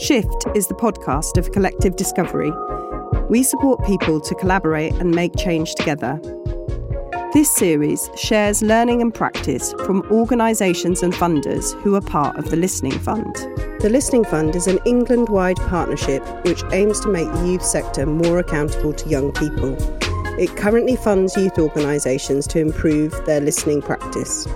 Shift is the podcast of Collective Discovery. We support people to collaborate and make change together. This series shares learning and practice from organisations and funders who are part of the Listening Fund. The Listening Fund is an England wide partnership which aims to make the youth sector more accountable to young people. It currently funds youth organisations to improve their listening practice.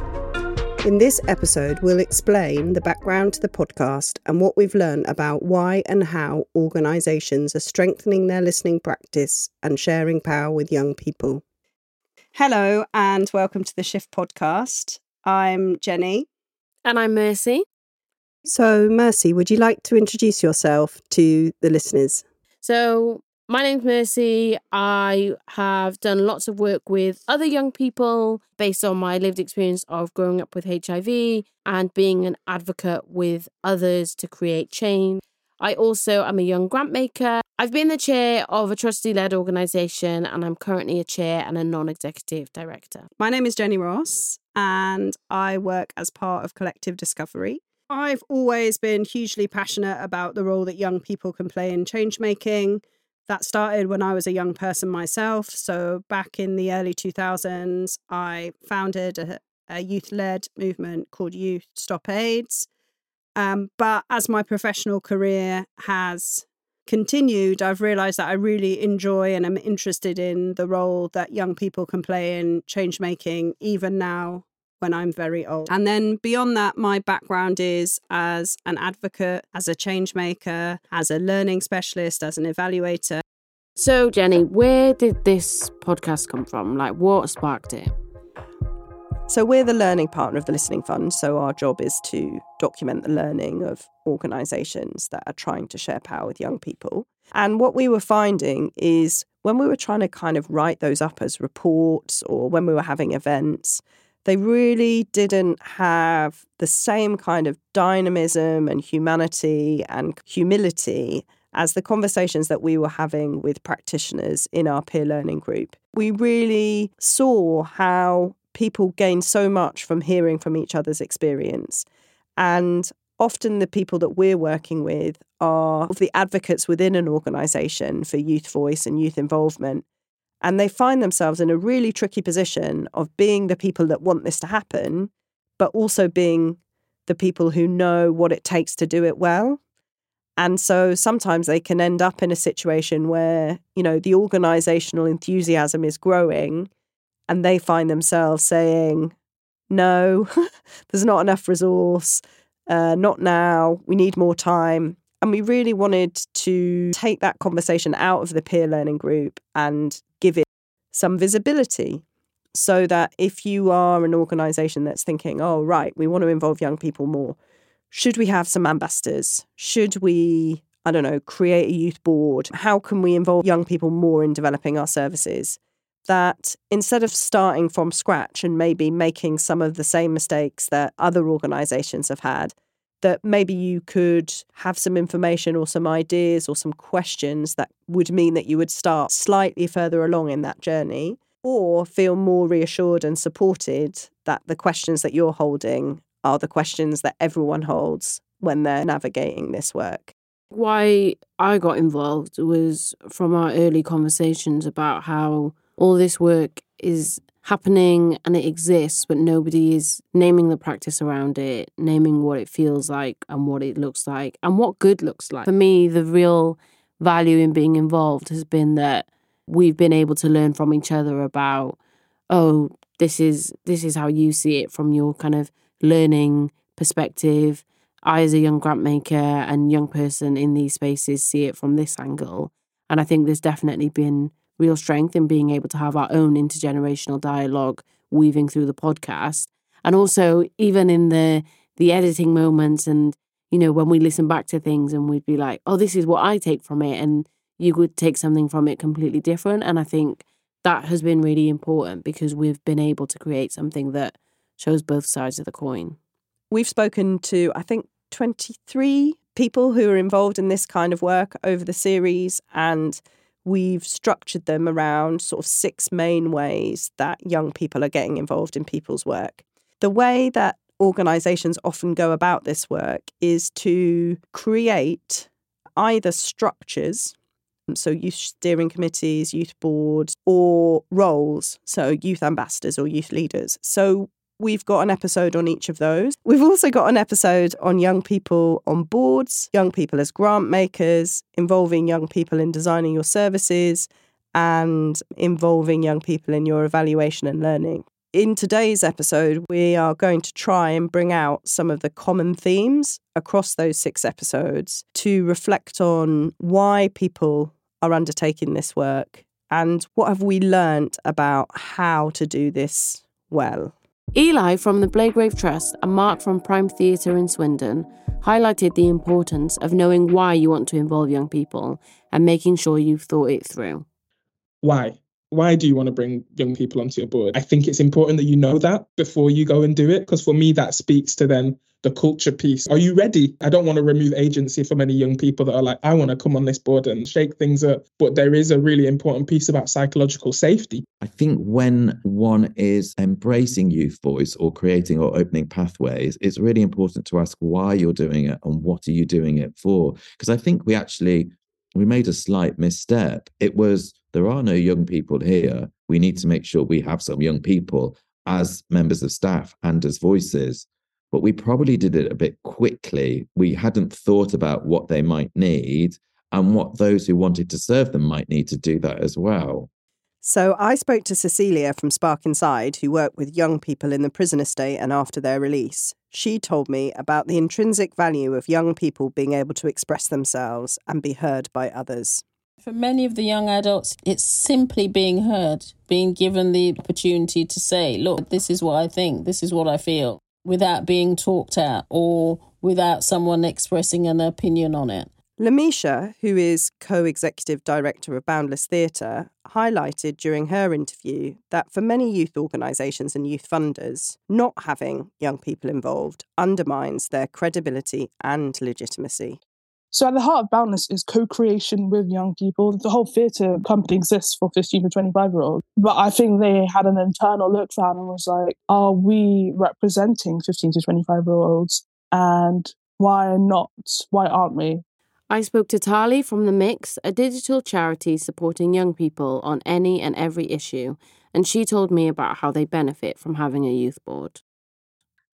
In this episode, we'll explain the background to the podcast and what we've learned about why and how organisations are strengthening their listening practice and sharing power with young people. Hello, and welcome to the Shift podcast. I'm Jenny. And I'm Mercy. So, Mercy, would you like to introduce yourself to the listeners? So, my name's Mercy. I have done lots of work with other young people based on my lived experience of growing up with HIV and being an advocate with others to create change. I also am a young grant maker. I've been the chair of a trustee led organisation and I'm currently a chair and a non executive director. My name is Jenny Ross and I work as part of Collective Discovery. I've always been hugely passionate about the role that young people can play in change making that started when I was a young person myself. So, back in the early 2000s, I founded a, a youth led movement called Youth Stop AIDS. Um, but as my professional career has continued, I've realized that I really enjoy and am interested in the role that young people can play in change making, even now when I'm very old. And then beyond that, my background is as an advocate, as a change maker, as a learning specialist, as an evaluator. So, Jenny, where did this podcast come from? Like, what sparked it? So, we're the learning partner of the Listening Fund. So, our job is to document the learning of organisations that are trying to share power with young people. And what we were finding is when we were trying to kind of write those up as reports or when we were having events, they really didn't have the same kind of dynamism and humanity and humility as the conversations that we were having with practitioners in our peer learning group. We really saw how people gain so much from hearing from each other's experience. And often the people that we're working with are the advocates within an organization for youth voice and youth involvement. And they find themselves in a really tricky position of being the people that want this to happen, but also being the people who know what it takes to do it well. And so sometimes they can end up in a situation where, you know, the organizational enthusiasm is growing and they find themselves saying, no, there's not enough resource, uh, not now, we need more time. And we really wanted to take that conversation out of the peer learning group and give it some visibility so that if you are an organization that's thinking, oh, right, we want to involve young people more, should we have some ambassadors? Should we, I don't know, create a youth board? How can we involve young people more in developing our services? That instead of starting from scratch and maybe making some of the same mistakes that other organizations have had, that maybe you could have some information or some ideas or some questions that would mean that you would start slightly further along in that journey or feel more reassured and supported that the questions that you're holding are the questions that everyone holds when they're navigating this work. Why I got involved was from our early conversations about how all this work is happening and it exists, but nobody is naming the practice around it, naming what it feels like and what it looks like and what good looks like. For me, the real value in being involved has been that we've been able to learn from each other about, oh, this is this is how you see it from your kind of learning perspective. I, as a young grant maker and young person in these spaces, see it from this angle. And I think there's definitely been real strength in being able to have our own intergenerational dialogue weaving through the podcast. And also even in the the editing moments and you know when we listen back to things and we'd be like oh this is what i take from it and you would take something from it completely different. And i think that has been really important because we've been able to create something that shows both sides of the coin. We've spoken to i think 23 people who are involved in this kind of work over the series and we've structured them around sort of six main ways that young people are getting involved in people's work. The way that organizations often go about this work is to create either structures, so youth steering committees, youth boards, or roles, so youth ambassadors or youth leaders. So We've got an episode on each of those. We've also got an episode on young people on boards, young people as grant makers, involving young people in designing your services, and involving young people in your evaluation and learning. In today's episode, we are going to try and bring out some of the common themes across those six episodes to reflect on why people are undertaking this work and what have we learnt about how to do this well. Eli from the Blagrave Trust and Mark from Prime Theatre in Swindon highlighted the importance of knowing why you want to involve young people and making sure you've thought it through. Why? Why do you want to bring young people onto your board? I think it's important that you know that before you go and do it, because for me, that speaks to then the culture piece. Are you ready? I don't want to remove agency from any young people that are like, I want to come on this board and shake things up. But there is a really important piece about psychological safety. I think when one is embracing youth voice or creating or opening pathways, it's really important to ask why you're doing it and what are you doing it for? Because I think we actually we made a slight misstep. It was there are no young people here. We need to make sure we have some young people as members of staff and as voices but we probably did it a bit quickly. We hadn't thought about what they might need and what those who wanted to serve them might need to do that as well. So I spoke to Cecilia from Spark Inside, who work with young people in the prison estate and after their release. She told me about the intrinsic value of young people being able to express themselves and be heard by others. For many of the young adults, it's simply being heard, being given the opportunity to say, Look, this is what I think, this is what I feel without being talked at or without someone expressing an opinion on it. Lamisha, who is co executive director of Boundless Theatre, highlighted during her interview that for many youth organisations and youth funders, not having young people involved undermines their credibility and legitimacy. So at the heart of Boundless is co-creation with young people. The whole theatre company exists for 15 to 25 year olds. But I think they had an internal look round and was like, are we representing 15 to 25 year olds? And why not? Why aren't we? I spoke to Tali from The Mix, a digital charity supporting young people on any and every issue, and she told me about how they benefit from having a youth board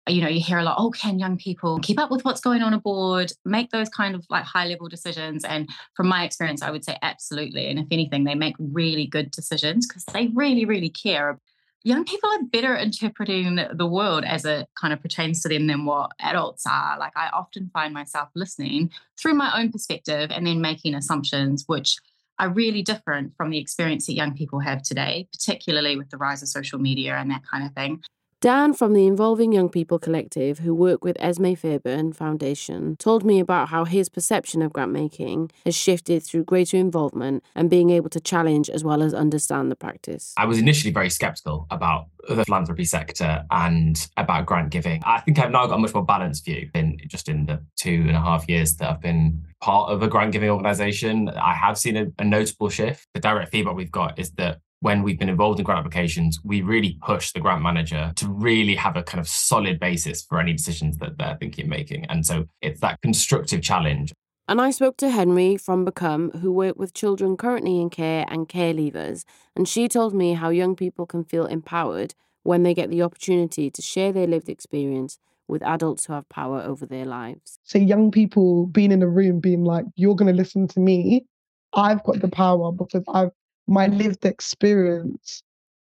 you know, you hear a lot, oh, can young people keep up with what's going on aboard, make those kind of like high level decisions? And from my experience, I would say absolutely. And if anything, they make really good decisions because they really, really care. Young people are better interpreting the world as it kind of pertains to them than what adults are. Like I often find myself listening through my own perspective and then making assumptions, which are really different from the experience that young people have today, particularly with the rise of social media and that kind of thing. Dan from the Involving Young People Collective, who work with Esmée Fairbairn Foundation, told me about how his perception of grant making has shifted through greater involvement and being able to challenge as well as understand the practice. I was initially very skeptical about the philanthropy sector and about grant giving. I think I've now got a much more balanced view in just in the two and a half years that I've been part of a grant giving organization. I have seen a, a notable shift. The direct feedback we've got is that when we've been involved in grant applications, we really push the grant manager to really have a kind of solid basis for any decisions that they're thinking of making. And so it's that constructive challenge. And I spoke to Henry from Become, who work with children currently in care and care leavers, and she told me how young people can feel empowered when they get the opportunity to share their lived experience with adults who have power over their lives. So young people being in a room being like, you're going to listen to me. I've got the power because I've my mm. lived experience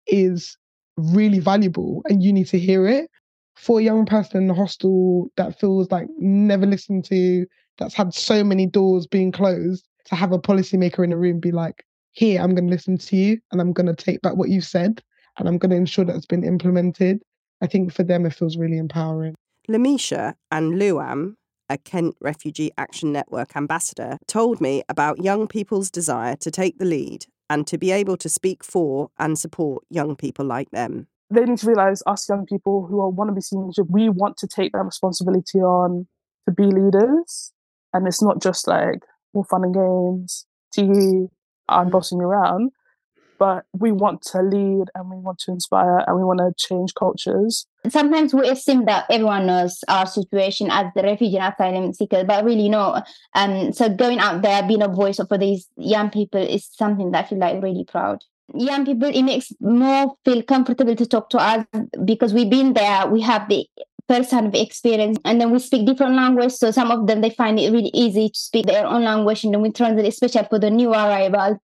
is really valuable and you need to hear it. For a young person in the hostel that feels like never listened to, that's had so many doors being closed, to have a policymaker in a room be like, here, I'm going to listen to you and I'm going to take back what you said and I'm going to ensure that it's been implemented. I think for them, it feels really empowering. Lamisha and Luam, a Kent Refugee Action Network ambassador, told me about young people's desire to take the lead and to be able to speak for and support young people like them. They need to realize us young people who are, want to be seen, we want to take that responsibility on to be leaders. And it's not just like all fun and games, TV, I'm bossing around. But we want to lead and we want to inspire and we want to change cultures. Sometimes we assume that everyone knows our situation as the refugee and asylum seeker, but really no. Um, so going out there, being a voice for these young people is something that I feel like really proud. Young people, it makes more feel comfortable to talk to us because we've been there. We have the first-hand experience and then we speak different language so some of them they find it really easy to speak their own language and then we translate especially for the new arrivals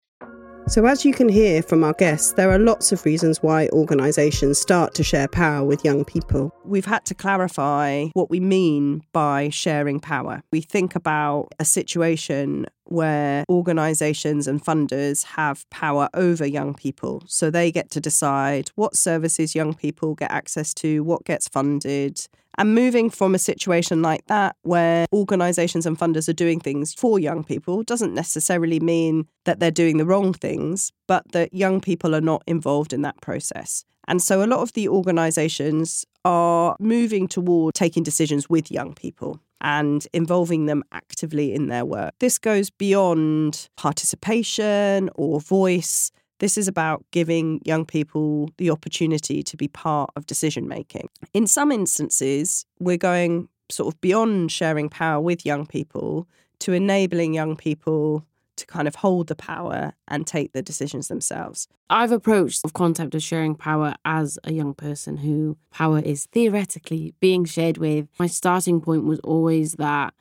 so, as you can hear from our guests, there are lots of reasons why organisations start to share power with young people. We've had to clarify what we mean by sharing power. We think about a situation where organisations and funders have power over young people. So, they get to decide what services young people get access to, what gets funded, and moving from a situation like that, where organisations and funders are doing things for young people, doesn't necessarily mean that they're doing the wrong things, but that young people are not involved in that process. And so a lot of the organisations are moving toward taking decisions with young people and involving them actively in their work. This goes beyond participation or voice. This is about giving young people the opportunity to be part of decision making. In some instances, we're going sort of beyond sharing power with young people to enabling young people to kind of hold the power and take the decisions themselves. I've approached the concept of sharing power as a young person who power is theoretically being shared with. My starting point was always that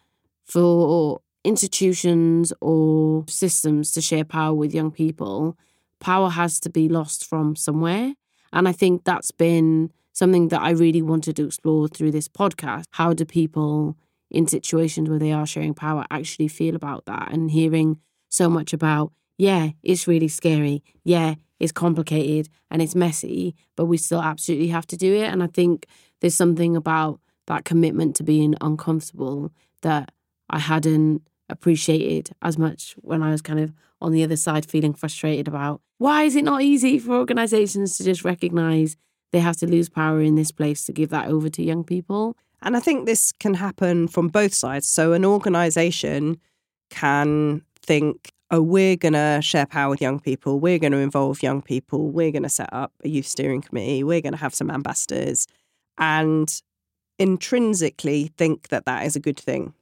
for institutions or systems to share power with young people, power has to be lost from somewhere. And I think that's been something that I really wanted to explore through this podcast. How do people in situations where they are sharing power actually feel about that? And hearing so much about, yeah, it's really scary. Yeah, it's complicated and it's messy, but we still absolutely have to do it. And I think there's something about that commitment to being uncomfortable that I hadn't appreciated as much when I was kind of on the other side feeling frustrated about why is it not easy for organizations to just recognize they have to lose power in this place to give that over to young people? And I think this can happen from both sides. So an organization can think, oh, we're going to share power with young people, we're going to involve young people, we're going to set up a youth steering committee, we're going to have some ambassadors, and intrinsically think that that is a good thing.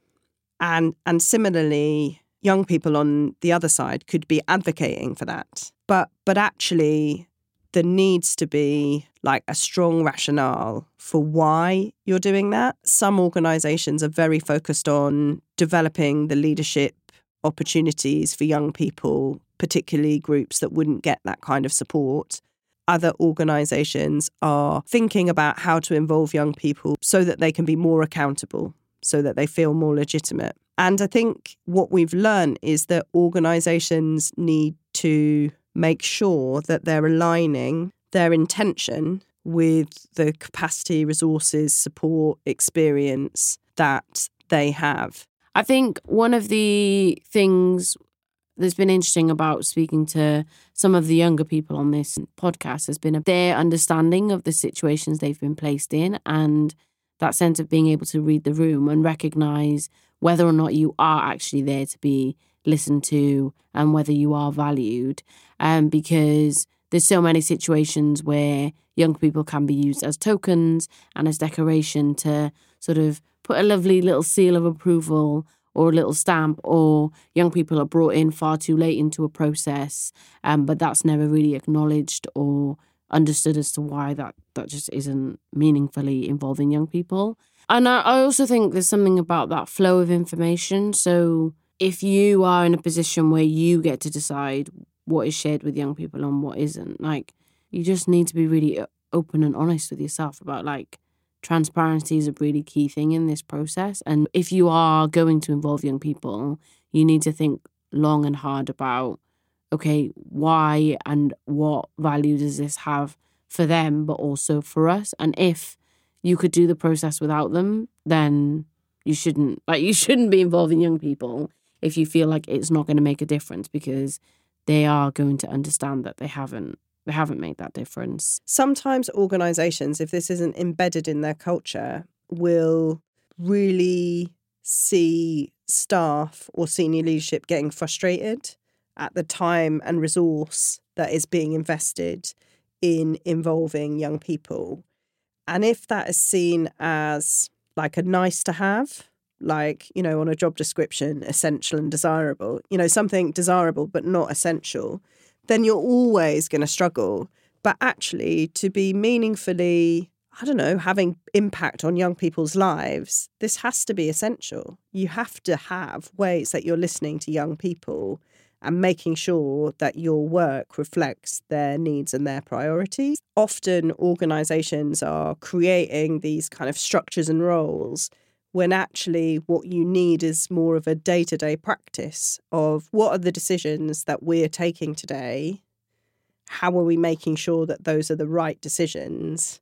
And, and similarly, young people on the other side could be advocating for that. But but actually there needs to be like a strong rationale for why you're doing that. Some organizations are very focused on developing the leadership opportunities for young people, particularly groups that wouldn't get that kind of support. Other organizations are thinking about how to involve young people so that they can be more accountable, so that they feel more legitimate. And I think what we've learned is that organizations need to make sure that they're aligning their intention with the capacity, resources, support, experience that they have. I think one of the things that's been interesting about speaking to some of the younger people on this podcast has been their understanding of the situations they've been placed in and that sense of being able to read the room and recognize whether or not you are actually there to be listened to and whether you are valued. Um, because there's so many situations where young people can be used as tokens and as decoration to sort of put a lovely little seal of approval or a little stamp, or young people are brought in far too late into a process, um, but that's never really acknowledged or understood as to why that that just isn't meaningfully involving young people. And I, I also think there's something about that flow of information. So if you are in a position where you get to decide what is shared with young people and what isn't, like you just need to be really open and honest with yourself about like transparency is a really key thing in this process. And if you are going to involve young people, you need to think long and hard about okay, why and what value does this have for them, but also for us? And if you could do the process without them, then you shouldn't like you shouldn't be involving young people if you feel like it's not going to make a difference because they are going to understand that they haven't they haven't made that difference. Sometimes organizations if this isn't embedded in their culture will really see staff or senior leadership getting frustrated at the time and resource that is being invested in involving young people. And if that is seen as like a nice to have, like, you know, on a job description, essential and desirable, you know, something desirable but not essential, then you're always going to struggle. But actually, to be meaningfully, I don't know, having impact on young people's lives, this has to be essential. You have to have ways that you're listening to young people and making sure that your work reflects their needs and their priorities. Often, organizations are creating these kind of structures and roles when actually what you need is more of a day to day practice of what are the decisions that we're taking today? How are we making sure that those are the right decisions?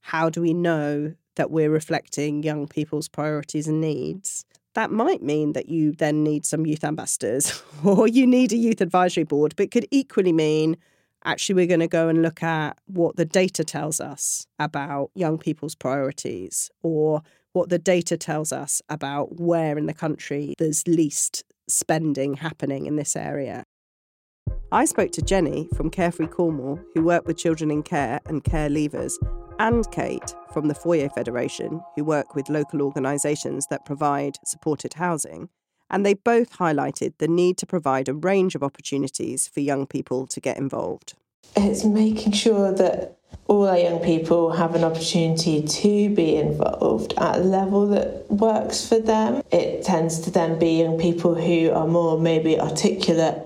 How do we know that we're reflecting young people's priorities and needs? That might mean that you then need some youth ambassadors or you need a youth advisory board, but could equally mean actually we're going to go and look at what the data tells us about young people's priorities or what the data tells us about where in the country there's least spending happening in this area. I spoke to Jenny from Carefree Cornwall, who work with children in care and care leavers, and Kate from the Foyer Federation, who work with local organisations that provide supported housing. And they both highlighted the need to provide a range of opportunities for young people to get involved. It's making sure that all our young people have an opportunity to be involved at a level that works for them. It tends to then be young people who are more maybe articulate,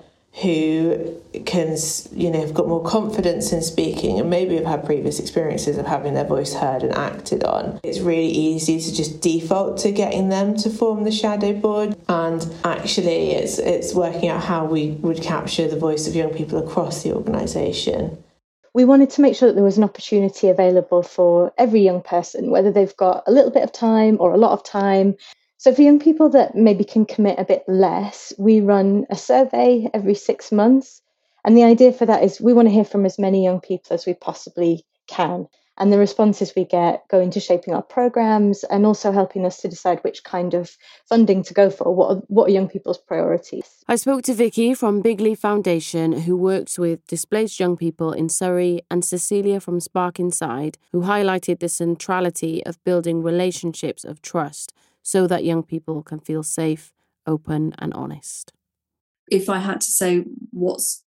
who can, you know, have got more confidence in speaking and maybe have had previous experiences of having their voice heard and acted on. It's really easy to just default to getting them to form the shadow board and actually it's it's working out how we would capture the voice of young people across the organisation we wanted to make sure that there was an opportunity available for every young person, whether they've got a little bit of time or a lot of time. So, for young people that maybe can commit a bit less, we run a survey every six months. And the idea for that is we want to hear from as many young people as we possibly can and the responses we get go into shaping our programs and also helping us to decide which kind of funding to go for. What are, what are young people's priorities? I spoke to Vicky from Big Leaf Foundation, who works with displaced young people in Surrey, and Cecilia from Spark Inside, who highlighted the centrality of building relationships of trust so that young people can feel safe, open, and honest. If I had to say what's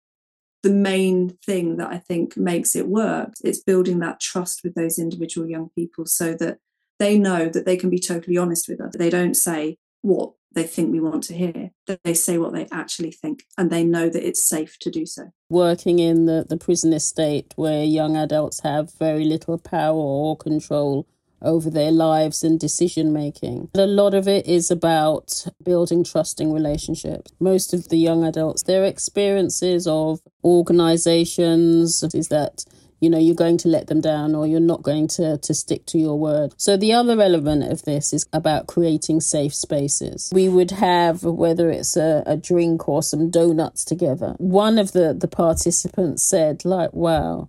the main thing that I think makes it work. It's building that trust with those individual young people so that they know that they can be totally honest with us. They don't say what they think we want to hear, that they say what they actually think, and they know that it's safe to do so. Working in the, the prison estate where young adults have very little power or control over their lives and decision making. A lot of it is about building trusting relationships. Most of the young adults, their experiences of organizations is that you know you're going to let them down or you're not going to to stick to your word. So the other element of this is about creating safe spaces. We would have whether it's a, a drink or some donuts together. One of the the participants said like wow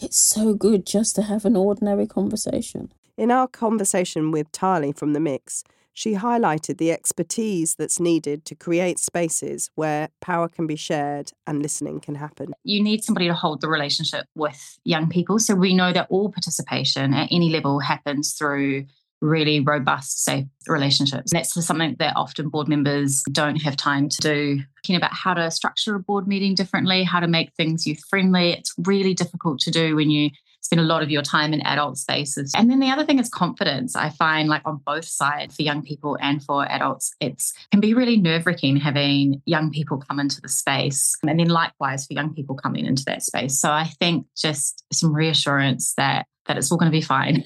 it's so good just to have an ordinary conversation. In our conversation with Tali from the Mix, she highlighted the expertise that's needed to create spaces where power can be shared and listening can happen. You need somebody to hold the relationship with young people. So we know that all participation at any level happens through really robust, safe relationships. That's something that often board members don't have time to do. Thinking about how to structure a board meeting differently, how to make things youth friendly. It's really difficult to do when you spend a lot of your time in adult spaces. And then the other thing is confidence. I find like on both sides for young people and for adults, it's can be really nerve-wracking having young people come into the space. And then likewise for young people coming into that space. So I think just some reassurance that that it's all going to be fine.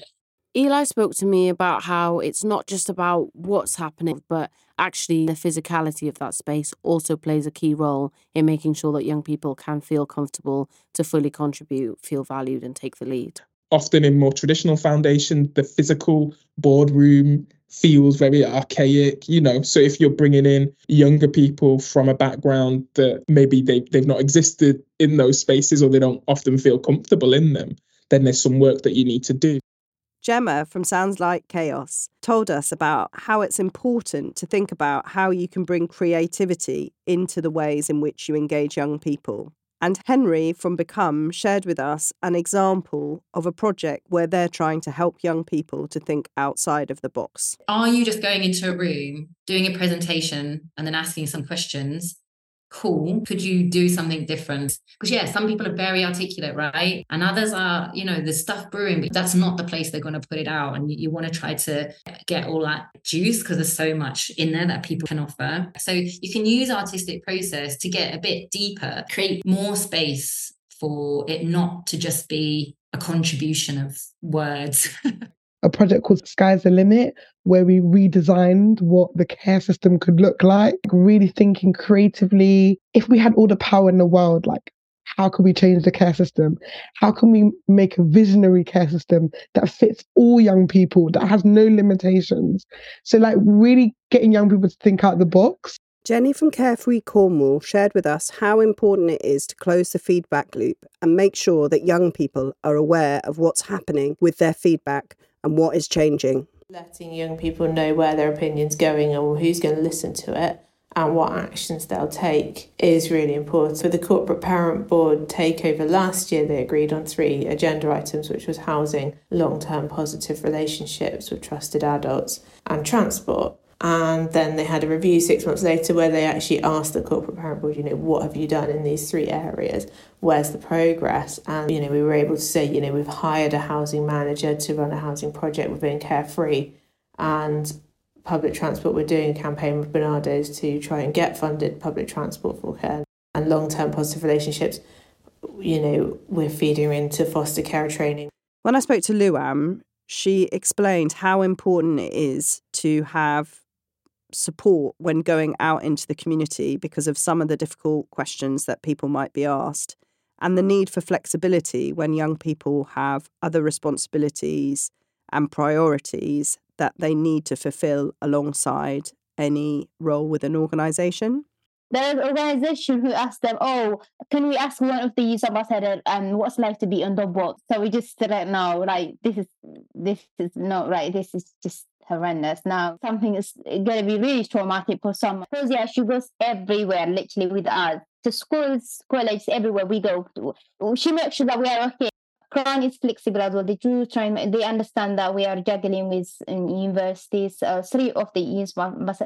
Eli spoke to me about how it's not just about what's happening, but actually the physicality of that space also plays a key role in making sure that young people can feel comfortable to fully contribute, feel valued, and take the lead. Often in more traditional foundations, the physical boardroom feels very archaic, you know. So if you're bringing in younger people from a background that maybe they, they've not existed in those spaces or they don't often feel comfortable in them, then there's some work that you need to do. Gemma from Sounds Like Chaos told us about how it's important to think about how you can bring creativity into the ways in which you engage young people. And Henry from Become shared with us an example of a project where they're trying to help young people to think outside of the box. Are you just going into a room, doing a presentation, and then asking some questions? Cool could you do something different? Because yeah some people are very articulate right? And others are you know the stuff brewing but that's not the place they're going to put it out. And you, you want to try to get all that juice because there's so much in there that people can offer. So you can use artistic process to get a bit deeper create more space for it not to just be a contribution of words a project called Sky's the Limit, where we redesigned what the care system could look like, really thinking creatively. If we had all the power in the world, like how can we change the care system? How can we make a visionary care system that fits all young people, that has no limitations? So, like, really getting young people to think out the box. Jenny from Carefree Cornwall shared with us how important it is to close the feedback loop and make sure that young people are aware of what's happening with their feedback and what is changing. Letting young people know where their opinion's going and who's going to listen to it and what actions they'll take is really important. For the corporate parent board takeover last year, they agreed on three agenda items, which was housing, long term positive relationships with trusted adults, and transport. And then they had a review six months later where they actually asked the corporate parent board, you know, what have you done in these three areas? Where's the progress? And, you know, we were able to say, you know, we've hired a housing manager to run a housing project within Carefree and public transport. We're doing a campaign with Barnardo's to try and get funded public transport for care and long term positive relationships. You know, we're feeding into foster care training. When I spoke to Luam, she explained how important it is to have support when going out into the community because of some of the difficult questions that people might be asked, and the need for flexibility when young people have other responsibilities and priorities that they need to fulfill alongside any role with an organisation. There an organization who asked them, "Oh, can we ask one of the youth ambassadors um, what's like to be on the board?" So we just right now, like this is this is not right. This is just horrendous. Now something is going to be really traumatic for some. Because yeah, she goes everywhere, literally with us to schools, colleges, everywhere we go. To. She makes sure that we are okay. Crown is flexible as well. They do try. They understand that we are juggling with um, universities. Uh, three of the youth,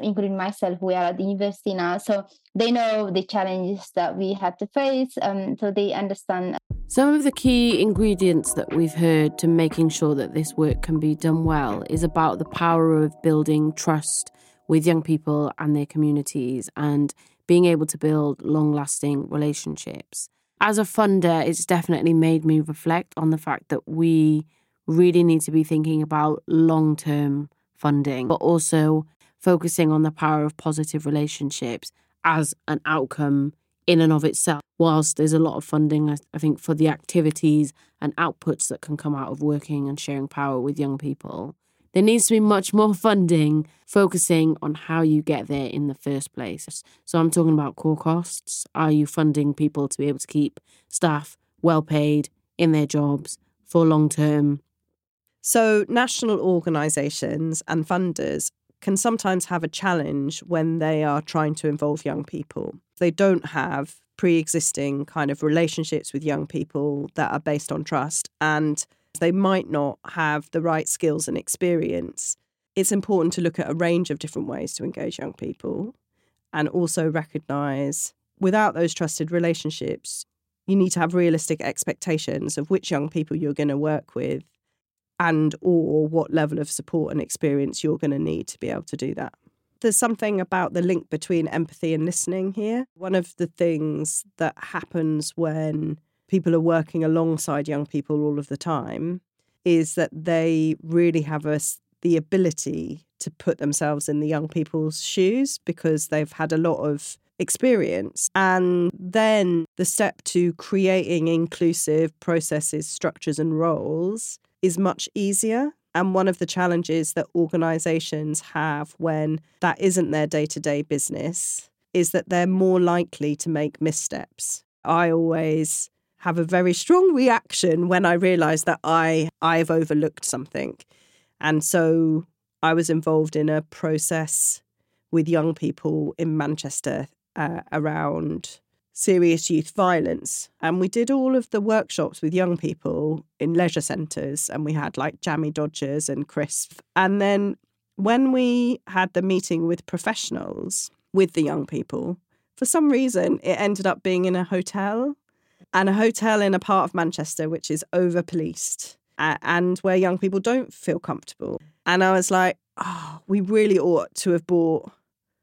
including myself, we are at the university now, so they know the challenges that we had to face. Um, so they understand. Some of the key ingredients that we've heard to making sure that this work can be done well is about the power of building trust with young people and their communities and being able to build long lasting relationships. As a funder, it's definitely made me reflect on the fact that we really need to be thinking about long term funding, but also focusing on the power of positive relationships as an outcome in and of itself. Whilst there's a lot of funding, I think, for the activities and outputs that can come out of working and sharing power with young people, there needs to be much more funding focusing on how you get there in the first place. So I'm talking about core costs. Are you funding people to be able to keep staff well paid in their jobs for long term? So, national organisations and funders can sometimes have a challenge when they are trying to involve young people. They don't have pre existing kind of relationships with young people that are based on trust. And they might not have the right skills and experience. It's important to look at a range of different ways to engage young people and also recognize without those trusted relationships, you need to have realistic expectations of which young people you're going to work with and or what level of support and experience you're going to need to be able to do that. There's something about the link between empathy and listening here. One of the things that happens when people are working alongside young people all of the time is that they really have a, the ability to put themselves in the young people's shoes because they've had a lot of experience. And then the step to creating inclusive processes, structures, and roles is much easier. And one of the challenges that organizations have when that isn't their day to day business is that they're more likely to make missteps. I always have a very strong reaction when I realize that I I've overlooked something. And so I was involved in a process with young people in Manchester uh, around serious youth violence. And we did all of the workshops with young people in leisure centres, and we had like Jammie Dodgers and crisp. And then when we had the meeting with professionals with the young people, for some reason, it ended up being in a hotel and a hotel in a part of Manchester which is over policed and where young people don't feel comfortable. And I was like, oh, we really ought to have brought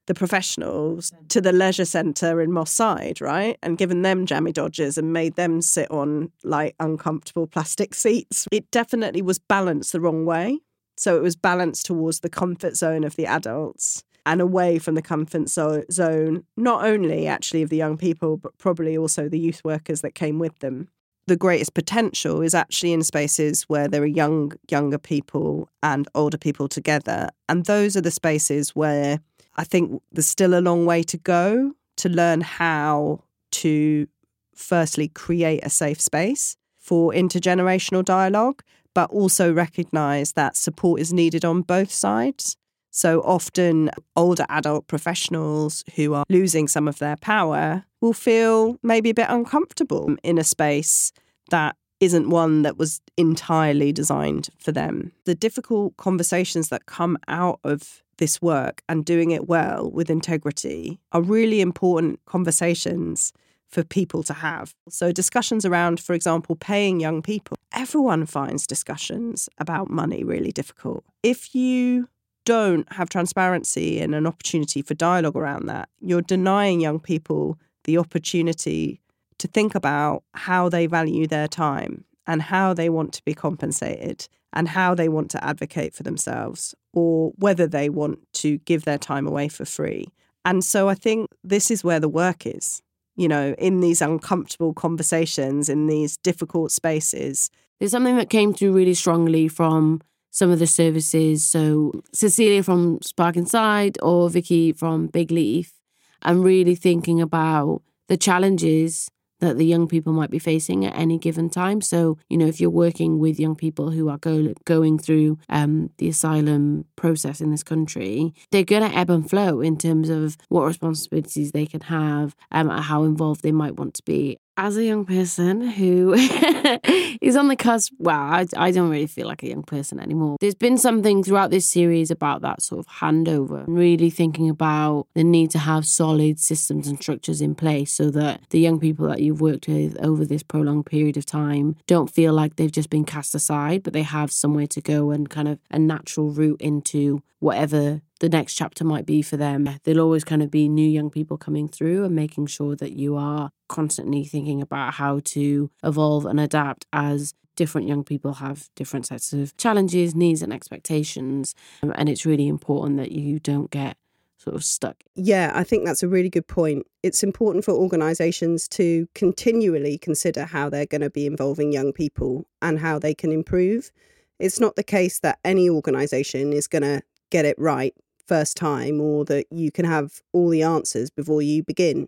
the professionals to the leisure centre in Moss Side, right? And given them Jammie Dodgers and made them sit on like uncomfortable plastic seats. It definitely was balanced the wrong way. So it was balanced towards the comfort zone of the adults and away from the comfort zone, not only actually of the young people, but probably also the youth workers that came with them. The greatest potential is actually in spaces where there are young, younger people and older people together. And those are the spaces where I think there's still a long way to go to learn how to firstly create a safe space for intergenerational dialogue, but also recognize that support is needed on both sides. So often, older adult professionals who are losing some of their power will feel maybe a bit uncomfortable in a space that isn't one that was entirely designed for them. The difficult conversations that come out of this work and doing it well with integrity are really important conversations for people to have. So, discussions around, for example, paying young people. Everyone finds discussions about money really difficult. If you don't have transparency and an opportunity for dialogue around that, you're denying young people the opportunity to think about how they value their time and how they want to be compensated and how they want to advocate for themselves or whether they want to give their time away for free. And so I think this is where the work is, you know, in these uncomfortable conversations, in these difficult spaces. There's something that came through really strongly from some of the services. So Cecilia from Spark Inside or Vicky from Big Leaf, and really thinking about the challenges that the young people might be facing at any given time. So, you know, if you're working with young people who are go, going through um, the asylum process in this country, they're going to ebb and flow in terms of what responsibilities they can have, um, how involved they might want to be as a young person who is on the cusp, well, I, I don't really feel like a young person anymore. There's been something throughout this series about that sort of handover, really thinking about the need to have solid systems and structures in place so that the young people that you've worked with over this prolonged period of time don't feel like they've just been cast aside, but they have somewhere to go and kind of a natural route into whatever the next chapter might be for them. There'll always kind of be new young people coming through and making sure that you are constantly thinking about how to evolve and adapt as different young people have different sets of challenges, needs, and expectations. Um, and it's really important that you don't get sort of stuck. Yeah, I think that's a really good point. It's important for organisations to continually consider how they're going to be involving young people and how they can improve. It's not the case that any organisation is going to get it right first time or that you can have all the answers before you begin.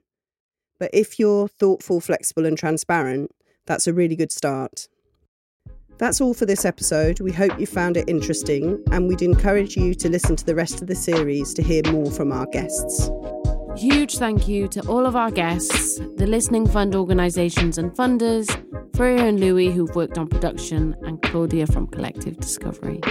But if you're thoughtful, flexible, and transparent, that's a really good start. That's all for this episode. We hope you found it interesting, and we'd encourage you to listen to the rest of the series to hear more from our guests. Huge thank you to all of our guests, the Listening Fund organisations and funders, Freya and Louis, who've worked on production, and Claudia from Collective Discovery.